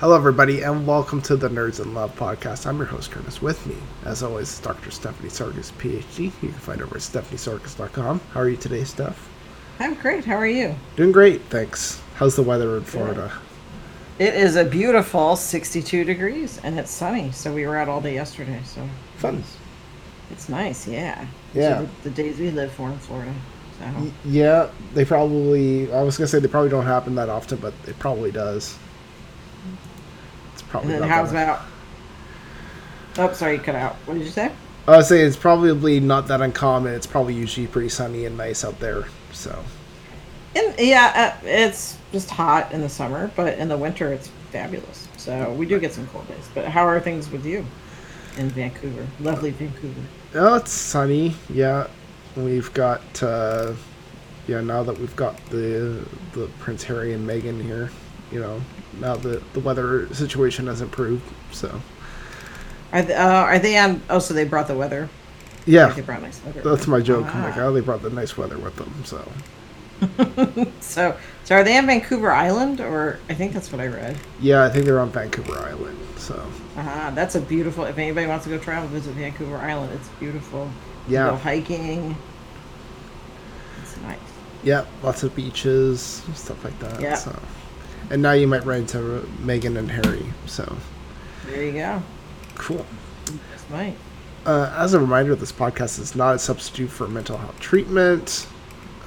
Hello, everybody, and welcome to the Nerds in Love podcast. I'm your host, Curtis. With me, as always, is Dr. Stephanie Sarkis, PhD. You can find her over at stephaniesarkis.com. How are you today, Steph? I'm great. How are you? Doing great, thanks. How's the weather in Florida? It is a beautiful 62 degrees and it's sunny. So we were out all day yesterday. So Fun. it's nice. Yeah. Yeah. So the, the days we live for in Florida. So Y- Yeah, they probably, I was going to say they probably don't happen that often, but it probably does. It's and then how's that- about? Oh, sorry, you cut out. What did you say? I was saying it's probably not that uncommon. It's probably usually pretty sunny and nice out there. So, In, yeah, uh, it's just hot in the summer, but in the winter it's fabulous. So we do get some cold days. But how are things with you in Vancouver? Lovely Vancouver. Oh, it's sunny. Yeah, we've got uh, yeah. Now that we've got the the Prince Harry and Meghan here, you know, now the the weather situation has improved. So Are they, uh, are they on? Oh, so they brought the weather. yeah, They brought nice weather. that's my joke. I'm like, Ah. oh, they brought the nice weather with them. So So, so are they on Vancouver Island, or I think that's what I read. yeah, I think they're on Vancouver Island. So Ah, that's a beautiful. If anybody wants to go travel, visit Vancouver Island. It's beautiful. Yeah. go hiking. It's nice. yeah, lots of beaches, stuff like that. Yeah. So, and now you might run into Meghan and Harry. So There you go. cool. Just might. Uh, as a reminder, this podcast is not a substitute for mental health treatment.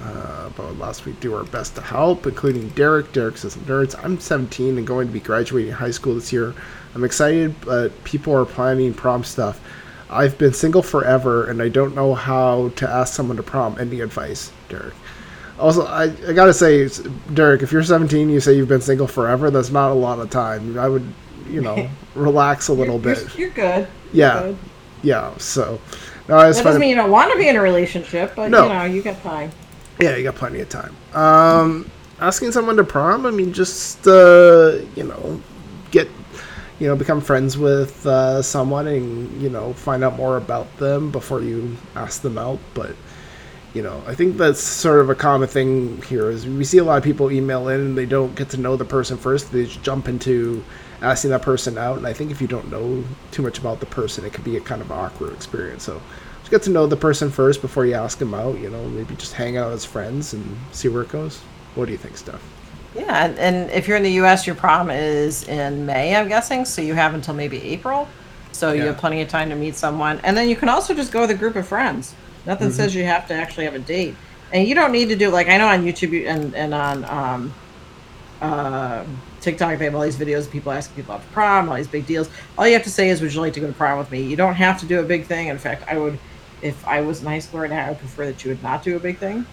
Uh, but last week, do our best to help, including Derek. Derek says, Nerds, I'm 17 and going to be graduating high school this year. I'm excited, but people are planning prom stuff. I've been single forever and I don't know how to ask someone to prom. Any advice, Derek? Also, I, I gotta say, Derek, if you're 17, you say you've been single forever, that's not a lot of time. I would, you know, relax a little You're, bit. you're good. Yeah. Good. Yeah, so. No, That doesn't mean you don't want to be in a relationship, but No. you know you got time. Yeah, you got plenty of time. Um, asking someone to prom, I mean, just uh, you know, get you know, become friends with uh, someone and you know, find out more about them before you ask them out. But you know, I think that's sort of a common thing here. Is we see a lot of people email in and they don't get to know the person first; they just jump into asking that person out. And I think if you don't know too much about the person, it could be a kind of awkward experience. So just get to know the person first before you ask them out. You know, maybe just hang out as friends and see where it goes. What do you think, Steph? Yeah, and, and if you're in the U.S., your prom is in May, I'm guessing. So you have until maybe April. So you have plenty of time to meet someone, and then you can also just go with a group of friends. Nothing Mm-hmm. says you have to actually have a date, and you don't need to do like I know on YouTube and and on um, uh, TikTok they have all these videos of people asking people out to prom, all these big deals. All you have to say is, "Would you like to go to prom with me?" You don't have to do a big thing. In fact, I would, if I was in high school right now, I would prefer that you would not do a big thing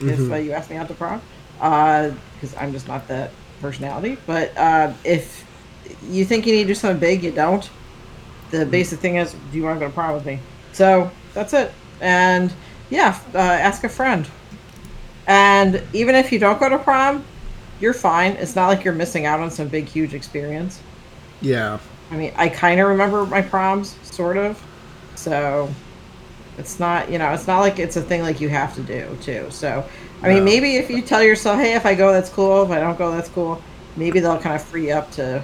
if uh, you ask me out to prom, because I'm just not that personality. But uh, if you think you need to do something big, you don't. The basic thing is, do you want to go to prom with me? So that's it. And yeah, uh, ask a friend. And even if you don't go to prom, you're fine. It's not like you're missing out on some big, huge experience. Yeah, I mean, I kind of remember my proms, sort of. So it's not, you know, it's not like it's a thing like you have to do, too. So, I mean, maybe if you tell yourself, hey, if I go, that's cool. If I don't go, that's cool. Maybe they'll kind of free up to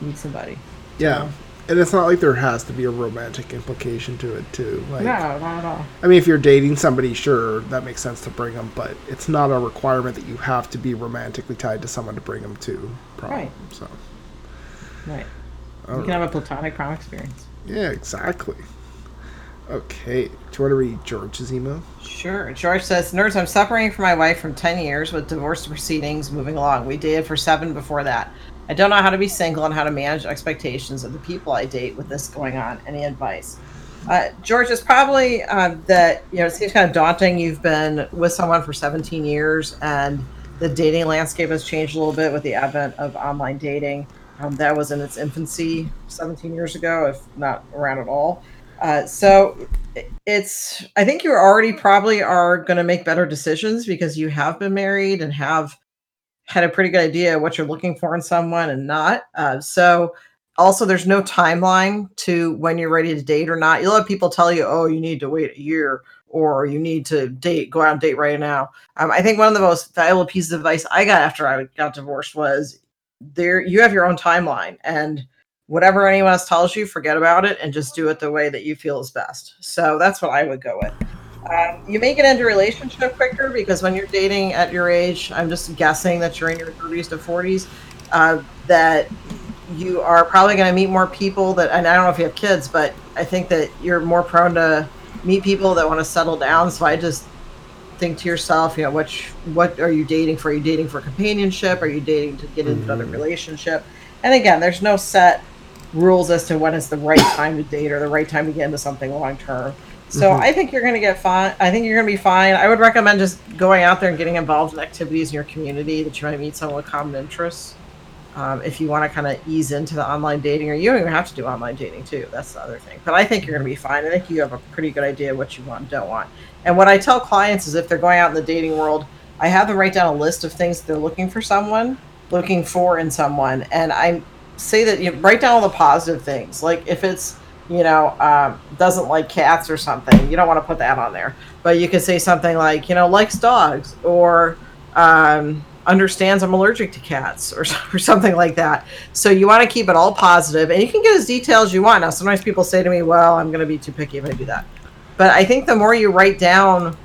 meet somebody. yeah. And it's not like there has to be a romantic implication to it too. Like, No, not at all. I mean, if you're dating somebody, sure, that makes sense to bring them, but it's not a requirement that you have to be romantically tied to someone to bring them to prom. Right. So, Right. all You can oh. have a platonic prom experience. yeah, exactly. Okay, do you want to read George's email? Sure. George says, Nurse, I'm separating from my wife from 10 years with divorce proceedings moving along. We dated for seven before that. I don't know how to be single and how to manage expectations of the people I date with this going on. Any advice? Uh, George, it's probably uh, that, you know, it seems kind of daunting. You've been with someone for 17 years and the dating landscape has changed a little bit with the advent of online dating. Um, that was in its infancy 17 years ago, if not around at all. Uh, so it's i think you already probably are going to make better decisions because you have been married and have had a pretty good idea what you're looking for in someone and not uh, so also there's no timeline to when you're ready to date or not you'll have people tell you oh you need to wait a year or you need to date go out and date right now um, i think one of the most valuable pieces of advice i got after i got divorced was there you have your own timeline and whatever anyone else tells you, forget about it and just do it the way that you feel is best. So that's what I would go with. Um, you may get into a relationship quicker because when you're dating at your age, I'm just guessing that you're in your 30s to 40s, uh, that you are probably going to meet more people that, and I don't know if you have kids, but I think that you're more prone to meet people that want to settle down. So I just think to yourself, you know, which what are you dating for? Are you dating for companionship? Are you dating to get into another mm-hmm. relationship? And again, there's no set rules as to when is the right time to date or the right time to get into something long term. So mm-hmm. I think you're going to get fine. I think you're going to be fine. I would recommend just going out there and getting involved in activities in your community that you might meet someone with common interests. Um, if you want to kind of ease into the online dating, or you don't even have to do online dating too. That's the other thing. But I think you're going to be fine. I think you have a pretty good idea of what you want and don't want. And what I tell clients is if they're going out in the dating world, I have them write down a list of things they're looking for someone, looking for in someone, and I say that you write down all the positive things. Like if it's you know um, doesn't like cats or something, you don't want to put that on there. But you could say something like you know likes dogs or um, understands I'm allergic to cats or, or something like that. So you want to keep it all positive, and you can get as detailed as you want. Now sometimes people say to me, "Well, I'm going to be too picky if I do that." But I think the more you write down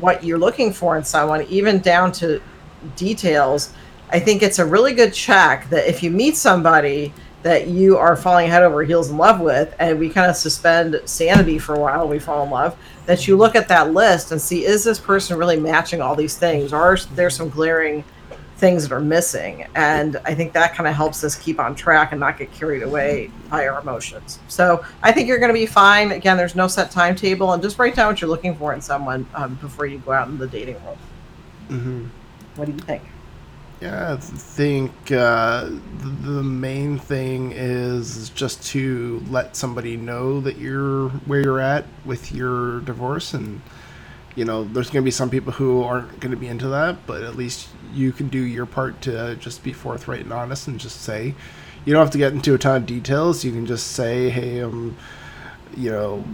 what you're looking for in someone, even down to details, I think it's a really good check that if you meet somebody that you are falling head over heels in love with, and we kind of suspend sanity for a while, we fall in love, that you look at that list and see is this person really matching all these things, are there some glaring things that are missing. And I think that kind of helps us keep on track and not get carried away by our emotions. So I think you're going to be fine. Again, there's no set timetable, and just write down what you're looking for in someone um, before you go out in the dating world. Mm-hmm. What do you think? Yeah, I think uh, the main thing is just to let somebody know that you're where you're at with your divorce and you know, there's going to be some people who aren't going to be into that, but at least you can do your part to just be forthright and honest and just say, you don't have to get into a ton of details. You can just say, hey, I'm, you know,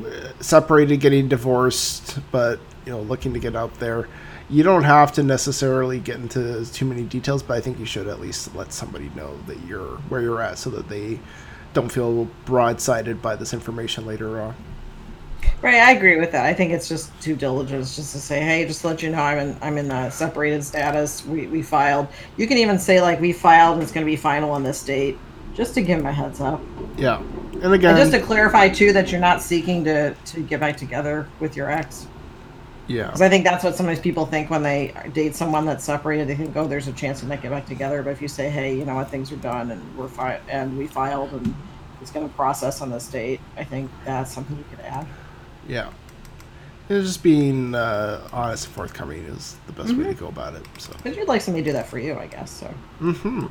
separated, getting divorced, but, you know, looking to get out there. You don't have to necessarily get into too many details, but I think you should at least let somebody know that you're where you're at so that they don't feel broadsided by this information later on. Right, I agree with that. I think it's just due diligence, just to say, hey, just let you know, I'm in I'm in the separated status. We we filed. You can even say like we filed and it's going to be final on this date, just to give them a heads up. Yeah, and again, and just to clarify too that you're not seeking to to get back together with your ex. Yeah, because I think that's what sometimes people think when they date someone that's separated. They think, oh, there's a chance to not get back together. But if you say, hey, you know what, things are done and we're fi- and we filed and it's going to process on this date, I think that's something you could add. Yeah. And just being uh, honest and forthcoming is the best mm-hmm. way to go about it. So. But you'd like somebody to do that for you, I guess. So. Mm-hmm.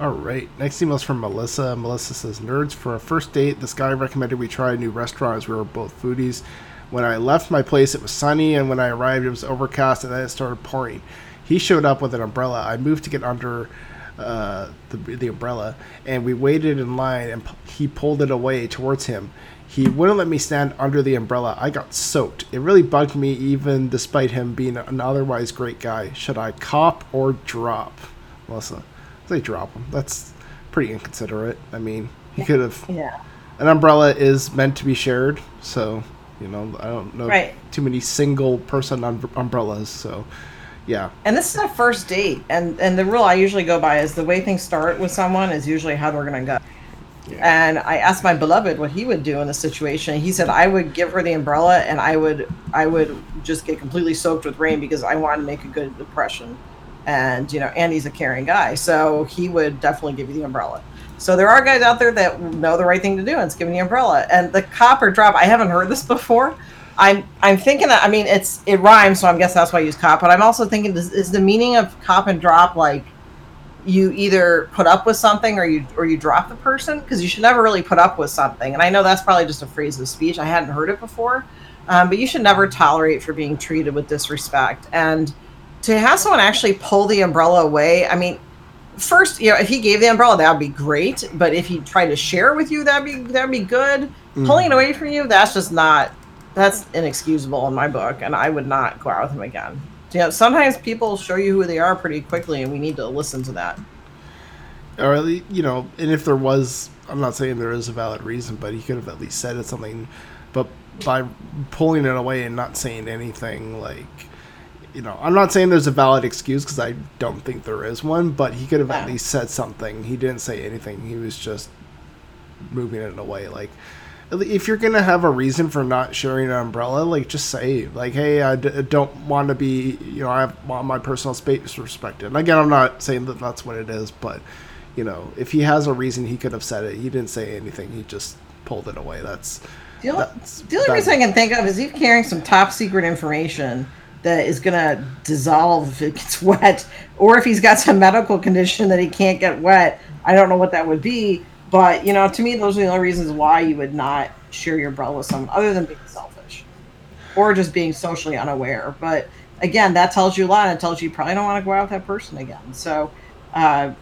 All right. Next email is from Melissa. Melissa says, "Nerds for a first date. This guy recommended we try a new restaurant as we were both foodies. When I left my place, it was sunny, and when I arrived, it was overcast, and then it started pouring. He showed up with an umbrella. I moved to get under." Uh, the, the umbrella, and we waited in line, and p- he pulled it away towards him. He wouldn't let me stand under the umbrella. I got soaked. It really bugged me, even despite him being an otherwise great guy. Should I cop or drop? Melissa, they drop him. That's pretty inconsiderate. I mean, he could have. Yeah. An umbrella is meant to be shared, so you know I don't know right. too many single person um- umbrellas. So yeah. And this is a first date, and and the rule I usually go by is the way things start with someone is usually how they're gonna go. And I asked my beloved what he would do in the situation. He said I would give her the umbrella and I would I would just get completely soaked with rain because I wanted to make a good impression. And you know, Andy's a caring guy, so he would definitely give you the umbrella. So there are guys out there that know the right thing to do, and it's giving the umbrella. And the copper drop, I haven't heard this before. I'm I'm thinking that I mean it's it rhymes, so I'm guessing that's why I use cop. But I'm also thinking is, is the meaning of cop and drop like you either put up with something or you or you drop the person because you should never really put up with something. And I know that's probably just a phrase of speech. I hadn't heard it before, um, but you should never tolerate for being treated with disrespect. And to have someone actually pull the umbrella away, I mean, first, you know, if he gave the umbrella, that would be great. But if he tried to share with you, that'd be that'd be good. Mm. Pulling it away from you, that's just not that's inexcusable in my book, and I would not go out with him again You know, sometimes people show you who they are pretty quickly, and we need to listen to that. or at least, you know, and if there was, I'm not saying there is a valid reason, but he could have at least said it something. But by pulling it away and not saying anything, like, you know, I'm not saying there's a valid excuse because I don't think there is one, but he could have at least said something. He didn't say anything. He was just moving it away. Like, if you're gonna have a reason for not sharing an umbrella, like just say like, "Hey, I d- don't want to be, you know, I have want my personal space respected." And again, I'm not saying that that's what it is, but you know, if he has a reason, he could have said it. He didn't say anything. He just pulled it away. That's The only, the only reason I can think of is he's carrying some top secret information that is going to dissolve if it gets wet, or if he's got some medical condition that he can't get wet. I don't know what that would be, but you know, to me, those are the only reasons why you would not share your umbrella with someone other than being selfish or just being socially unaware. But again, that tells you a lot. and It tells you you probably don't want to go out with that person again. So. Uh,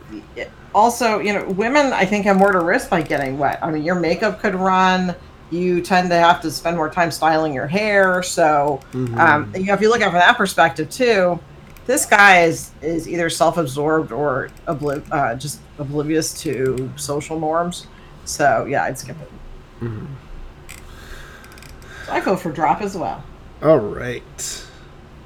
also, you know, women I think have more to risk by getting wet. I mean, your makeup could run. You tend to have to spend more time styling your hair. So, um, you know, if you look at it from that perspective too, this guy is is either self-absorbed or obliv- uh, just oblivious to social norms. So, yeah, I'd skip it. So I go for drop as well. all right.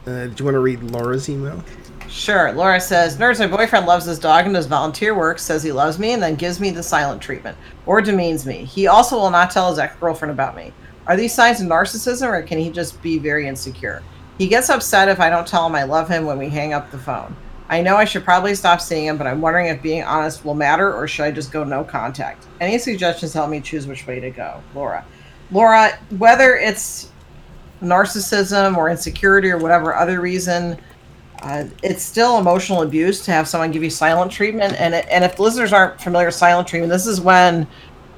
Uh, do you want to read Laura's email? Sure. Laura says, Nerds, my boyfriend loves his dog and does volunteer work, says he loves me, and then gives me the silent treatment or demeans me. He also will not tell his ex girlfriend about me. Are these signs of narcissism or can he just be very insecure? He gets upset if I don't tell him I love him when we hang up the phone. I know I should probably stop seeing him, but I'm wondering if being honest will matter or should I just go no contact? Any suggestions help me choose which way to go? Laura. Laura, whether it's narcissism or insecurity or whatever other reason, uh, it's still emotional abuse to have someone give you silent treatment. And it, and if listeners aren't familiar with silent treatment, this is when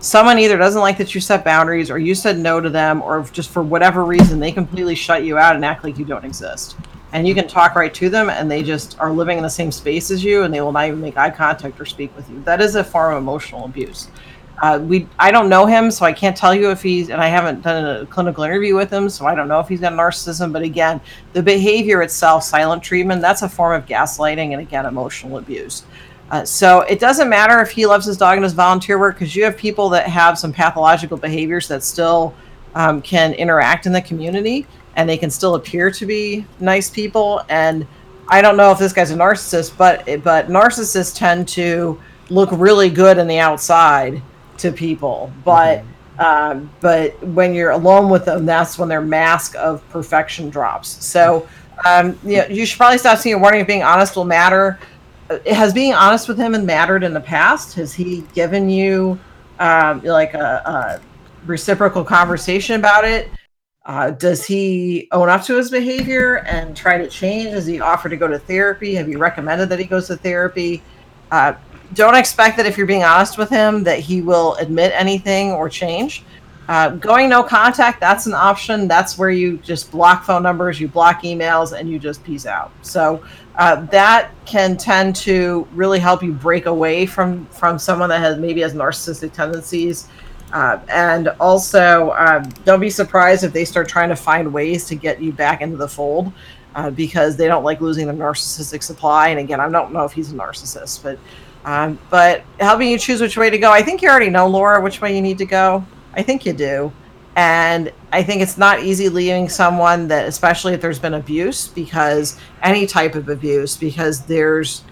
someone either doesn't like that you set boundaries or you said no to them or just for whatever reason they completely shut you out and act like you don't exist. And you can talk right to them and they just are living in the same space as you and they will not even make eye contact or speak with you. That is a form of emotional abuse. Uh, we I don't know him, so I can't tell you if he's and I haven't done a clinical interview with him, so I don't know if he's got narcissism. But again, the behavior itself, silent treatment, that's a form of gaslighting and again emotional abuse. Uh, so it doesn't matter if he loves his dog and does volunteer work because you have people that have some pathological behaviors that still um, can interact in the community and they can still appear to be nice people. And I don't know if this guy's a narcissist, but but narcissists tend to look really good in the outside to people, but um, but when you're alone with them, that's when their mask of perfection drops. So um, you, know, you should probably stop seeing a warning if being honest will matter. Uh, Has being honest with him and mattered in the past? Has he given you um, like a, a reciprocal conversation about it? Uh, does he own up to his behavior and try to change? Has he offered to go to therapy? Have you recommended that he goes to therapy? Uh, don't expect that if you're being honest with him that he will admit anything or change. Uh, going no contact, that's an option. That's where you just block phone numbers, you block emails, and you just peace out. So uh, that can tend to really help you break away from from someone that has maybe has narcissistic tendencies. Uh, and also, um, don't be surprised if they start trying to find ways to get you back into the fold uh, because they don't like losing their narcissistic supply. And again, I don't know if he's a narcissist, but um, but helping you choose which way to go. I think you already know, Laura, which way you need to go. I think you do. And I think it's not easy leaving someone that, especially if there's been abuse, because any type of abuse, because there's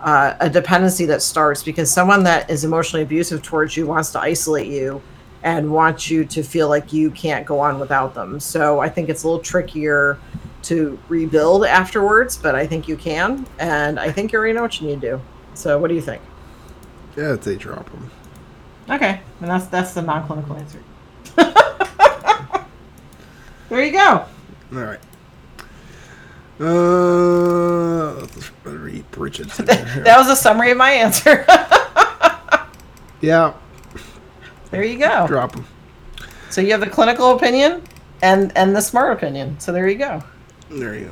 uh, a dependency that starts, because someone that is emotionally abusive towards you wants to isolate you and wants you to feel like you can't go on without them. So I think it's a little trickier to rebuild afterwards, but I think you can. And I think you already know what you need to do. So what do you think? Yeah, they drop them. Okay, and that's that's the non-clinical answer. there you go. All right. Uh, let's read here. That was a summary of my answer. yeah, there you go. drop them. So you have the clinical opinion and and the smart opinion. So there you go. There you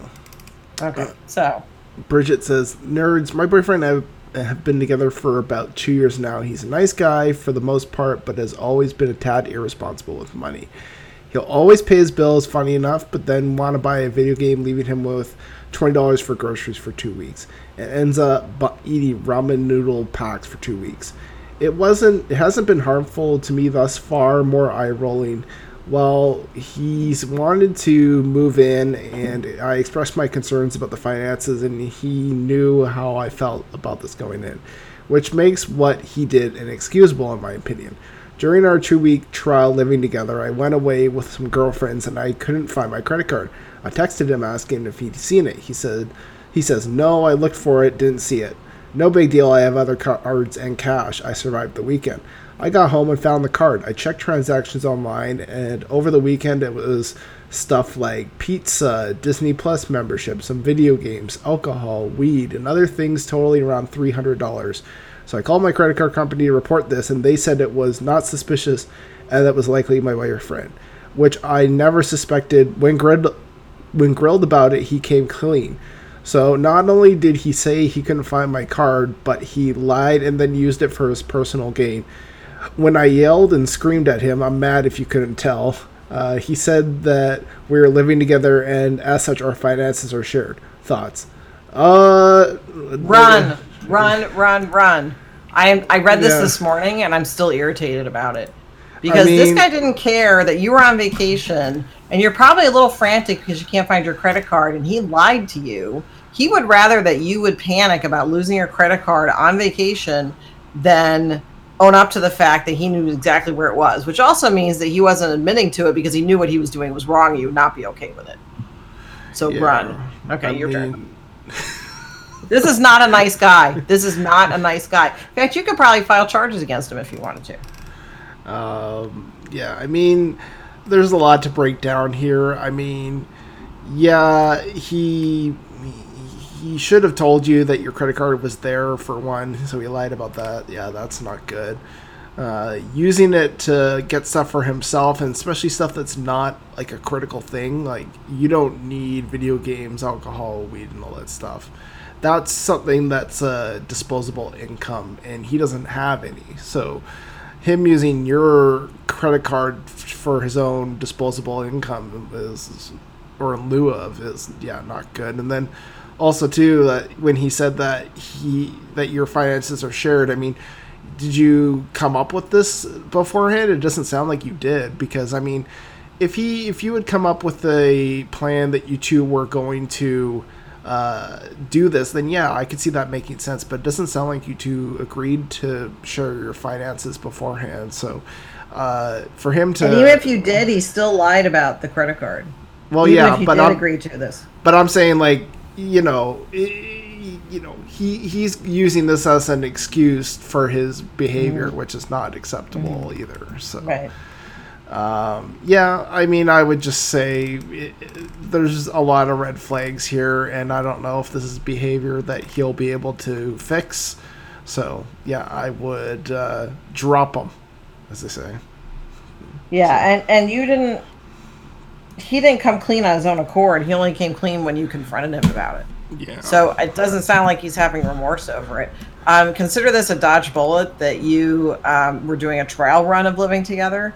go. Okay. So Bridget says, "Nerds, my boyfriend and I have been together for about two years now. He's a nice guy for the most part, but has always been a tad irresponsible with money. He'll always pay his bills, funny enough, but then want to buy a video game, leaving him with twenty dollars for groceries for two weeks, and ends up eating ramen noodle packs for two weeks. It wasn't. It hasn't been harmful to me thus far. More eye rolling. Well, he's wanted to move in, and I expressed my concerns about the finances, and he knew how I felt about this going in, which makes what he did inexcusable, in my opinion. During our two week trial living together, I went away with some girlfriends and I couldn't find my credit card. I texted him asking if he'd seen it. He said, he says, no, I looked for it, didn't see it. No big deal, I have other cards and cash. I survived the weekend. I got home and found the card. I checked transactions online, and over the weekend it was stuff like pizza, Disney Plus membership, some video games, alcohol, weed, and other things totaling around $300. So I called my credit card company to report this, and they said it was not suspicious and that was likely my boyfriend, which I never suspected. When grilled, when grilled about it, he came clean. So not only did he say he couldn't find my card, but he lied and then used it for his personal gain. When I yelled and screamed at him, I'm mad if you couldn't tell. Uh, he said that we are living together and as such our finances are shared. Thoughts? Uh, Run, run, run, run. I am. I read this Yeah. this morning, and I'm still irritated about it because mean- this guy didn't care that you were on vacation, and you're probably a little frantic because you can't find your credit card, and he lied to you. He would rather that you would panic about losing your credit card on vacation than own up to the fact that he knew exactly where it was, which also means that he wasn't admitting to it because he knew what he was doing was wrong. and You would not be okay with it. So Yeah. run. Okay, I your turn. This is not a nice guy. This is not a nice guy. In fact, you could probably file charges against him if you wanted to. Um, yeah, I mean, there's a lot to break down here. I mean, yeah, he he should have told you that your credit card was there for one, so he lied about that. Yeah, that's not good. Uh, using it to get stuff for himself, and especially stuff that's not like a critical thing, like you don't need video games, alcohol, weed, and all that stuff. That's something that's a disposable income, and he doesn't have any. So, him using your credit card for his own disposable income is, or in lieu of, is yeah not good. And then also too that when he said that he that your finances are shared, I mean, did you come up with this beforehand? It doesn't sound like you did because I mean, if he if you had come up with a plan that you two were going to uh, do this, then yeah, I could see that making sense. But it doesn't sound like you two agreed to share your finances beforehand. So uh, for him to, And even if you did, he still lied about the credit card. well, even yeah, but I'm, agree to this. but I'm saying like you know, you know, he he's using this as an excuse for his behavior, which is not acceptable either. So Right. um, yeah, I mean, I would just say it, there's a lot of red flags here, and I don't know if this is behavior that he'll be able to fix. So yeah, I would uh, drop him, as they say. Yeah, and and you didn't. He didn't come clean on his own accord. He only came clean when you confronted him about it. Yeah. So it doesn't sound like he's having remorse over it. Um, consider this a dodge bullet that you um, were doing a trial run of living together,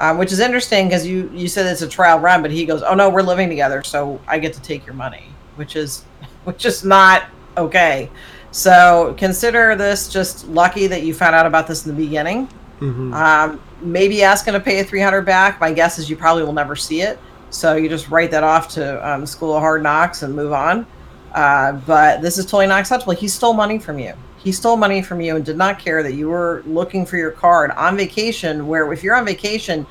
um, which is interesting because you you said it's a trial run, but he goes, "Oh no, we're living together, so I get to take your money," which is which is not okay. So consider this just lucky that you found out about this in the beginning. Mhm. Um, maybe asking to pay a 300 back. My guess is you probably will never see it. So you just write that off to um, School of Hard Knocks and move on. Uh, but this is totally not acceptable. He stole money from you. He stole money from you and did not care that you were looking for your card on vacation. Where if you're on vacation,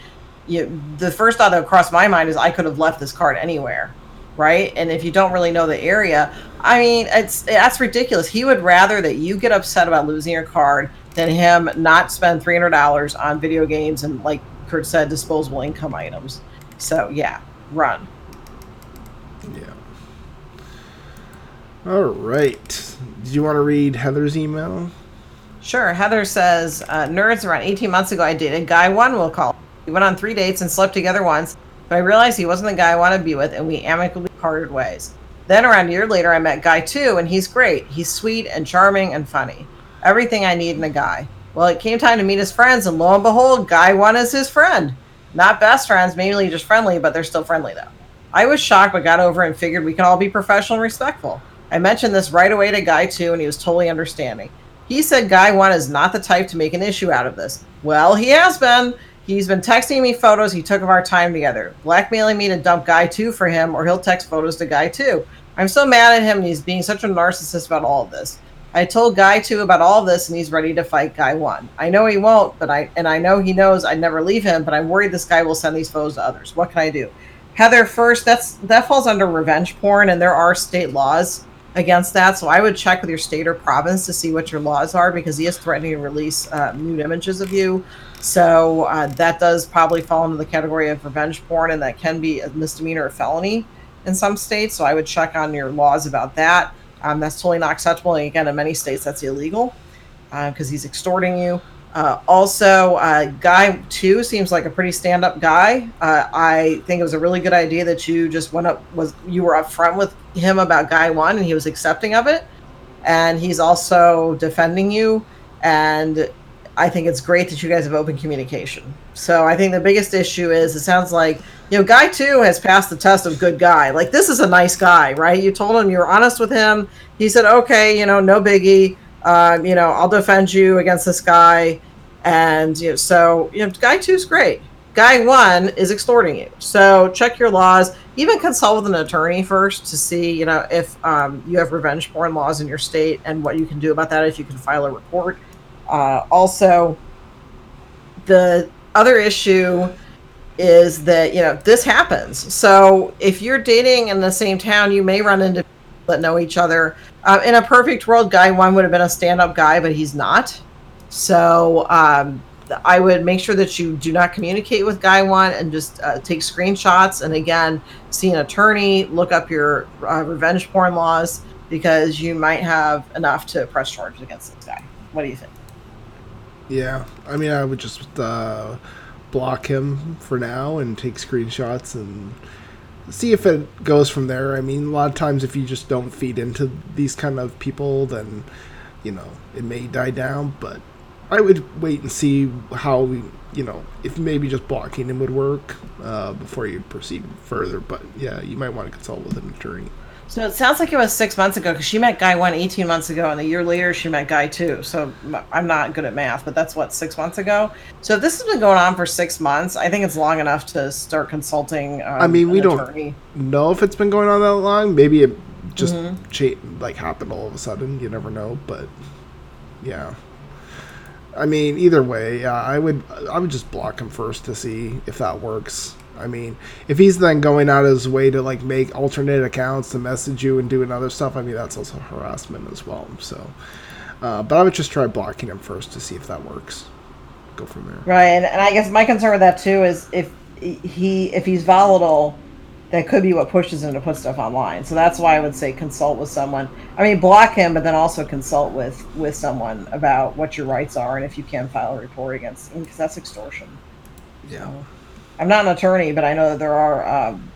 you, the first thought that crossed my mind is I could have left this card anywhere, right? And if you don't really know the area, I mean, it's that's ridiculous. He would rather that you get upset about losing your card than him not spend three hundred dollars on video games and, like Kurt said, disposable income items. So yeah, run. Yeah. All right. Do you want to read Heather's email? Sure. Heather says, uh, nerds, around 18 months ago, I dated guy one, we'll call. We went on three dates and slept together once, but I realized he wasn't the guy I wanted to be with, and we amicably parted ways. Then, around a year later, I met guy two, and he's great. He's sweet and charming and funny. Everything I need in a guy. Well, it came time to meet his friends, and lo and behold, guy one is his friend. Not best friends, mainly just friendly, but they're still friendly though. I was shocked, but got over and figured we can all be professional and respectful. I mentioned this right away to Guy two, and he was totally understanding. He said Guy one is not the type to make an issue out of this. Well, he has been. He's been texting me photos he took of our time together, blackmailing me to dump Guy 2 for him, or he'll text photos to Guy 2. I'm so mad at him and he's being such a narcissist about all of this. I told Guy 2 about all this and he's ready to fight Guy 1. I know he won't, but I and I know he knows I'd never leave him, but I'm worried this guy will send these photos to others. What can I do? Heather, first, that's that falls under revenge porn and there are state laws against that. So I would check with your state or province to see what your laws are because he is threatening to release uh, nude images of you. So uh, that does probably fall into the category of revenge porn, and that can be a misdemeanor or felony in some states. So I would check on your laws about that. Um, that's totally not acceptable. And again, in many states, that's illegal because uh, he's extorting you. Uh, also, uh, Guy two seems like a pretty stand-up guy. Uh, I think it was a really good idea that you just went up was you were upfront with him about Guy one, and he was accepting of it, and he's also defending you. And I think it's great that you guys have open communication. So I think the biggest issue is it sounds like you know guy two has passed the test of good guy. Like this is a nice guy, right? You told him you were honest with him. He said, okay, you know, no biggie. Um, you know, I'll defend you against this guy. And you know, so you know, guy two's great. Guy one is extorting you. So check your laws. Even consult with an attorney first to see, you know, if um, you have revenge porn laws in your state and what you can do about that. If you can file a report uh, also, the other issue is that you know this happens. So if you're dating in the same town, you may run into people that know each other. Uh, in a perfect world, guy one would have been a stand-up guy, but he's not. So um, I would make sure that you do not communicate with guy one and just uh, take screenshots. And again, see an attorney, look up your uh, revenge porn laws because you might have enough to press charges against this guy. What do you think? Yeah, I mean, I would just uh, block him for now and take screenshots and see if it goes from there. I mean, a lot of times if you just don't feed into these kind of people, then you know it may die down. But I would wait and see how we you know if maybe just blocking him would work uh, before you proceed further. But yeah, you might want to consult with an attorney. So it sounds like it was six months ago because she met Guy one 18 months ago, and a year later she met Guy two. So I'm not good at math, but that's what six months ago. So if this has been going on for six months, I think it's long enough to start consulting. Um, I mean, we don't know if it's been going on that long. Maybe it just mm-hmm. cha- like happened all of a sudden. You never know, but yeah. I mean, either way, yeah, I would I would just block him first to see if that works. I mean, if he's then going out of his way to like make alternate accounts to message you and doing other stuff, I mean that's also harassment as well. So, uh, but I would just try blocking him first to see if that works. Go from there. Right, and, and I guess my concern with that too is if he if he's volatile, that could be what pushes him to put stuff online. So that's why I would say consult with someone. I mean, block him, but then also consult with with someone about what your rights are and if you can file a report against him because that's extortion. Yeah. So. I'm not an attorney, but I know that there are um,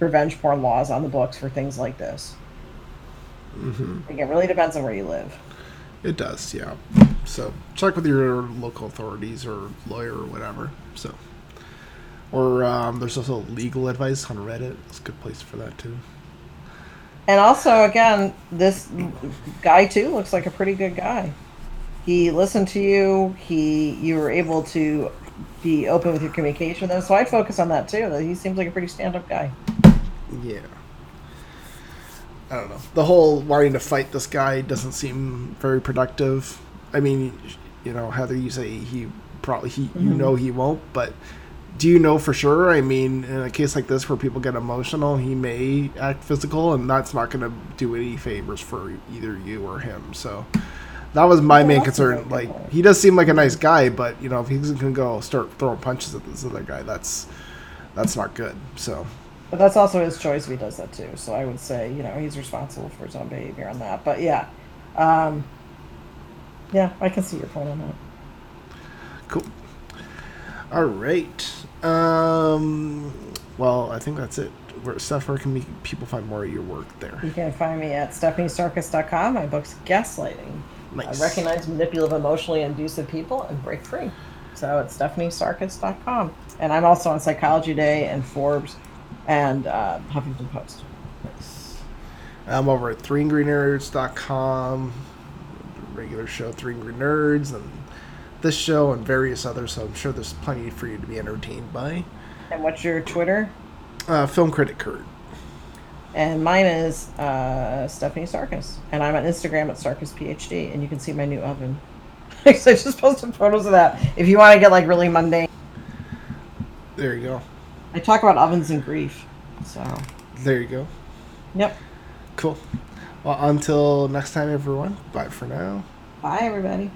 revenge porn laws on the books for things like this. Mm-hmm. it really depends on where you live. It does, yeah. So check with your local authorities or lawyer or whatever. So, or um, there's also legal advice on Reddit. It's a good place for that too. And also, again, this guy too looks like a pretty good guy. He listened to you. He you were able to be open with your communication with him. So I'd focus on that too. He seems like a pretty stand up guy. Yeah. I don't know. The whole wanting to fight this guy doesn't seem very productive. I mean, you know, Heather, you say he probably he mm-hmm. you know he won't, but do you know for sure? I mean, in a case like this where people get emotional, he may act physical, and that's not going to do any favors for either you or him. So that was my main concern. Like he does seem like a nice guy, but you know if he's gonna go start throwing punches at this other guy, that's that's not good. So. But that's also his choice if he does that too. So I would say you know he's responsible for his own behavior on that. But yeah, um, yeah, I can see your point on that. Cool. All right. Um, well, I think that's it. Where, Steph, where can people find more of your work there? You can find me at stephaniesarkis.com. My book's Gaslighting. Nice. recognize manipulative, emotionally abusive people and break free. So it's stephaniesarkis.com. And I'm also on Psychology Today and Forbes and uh, Huffington Post. Nice. I'm over at 3greennerds.com. Regular show, 3 Green Nerds, and this show and various others, so I'm sure there's plenty for you to be entertained by. And what's your Twitter? Uh, Film Critic Kurt. And mine is uh, Stephanie Sarkis. And I'm on Instagram at Sarkis PhD, and you can see my new oven. I just posted photos of that. If you want to get like really mundane, There you go. I talk about ovens and grief. So, There you go. yep. Cool. Well, until next time, everyone. Bye for now. Bye, everybody.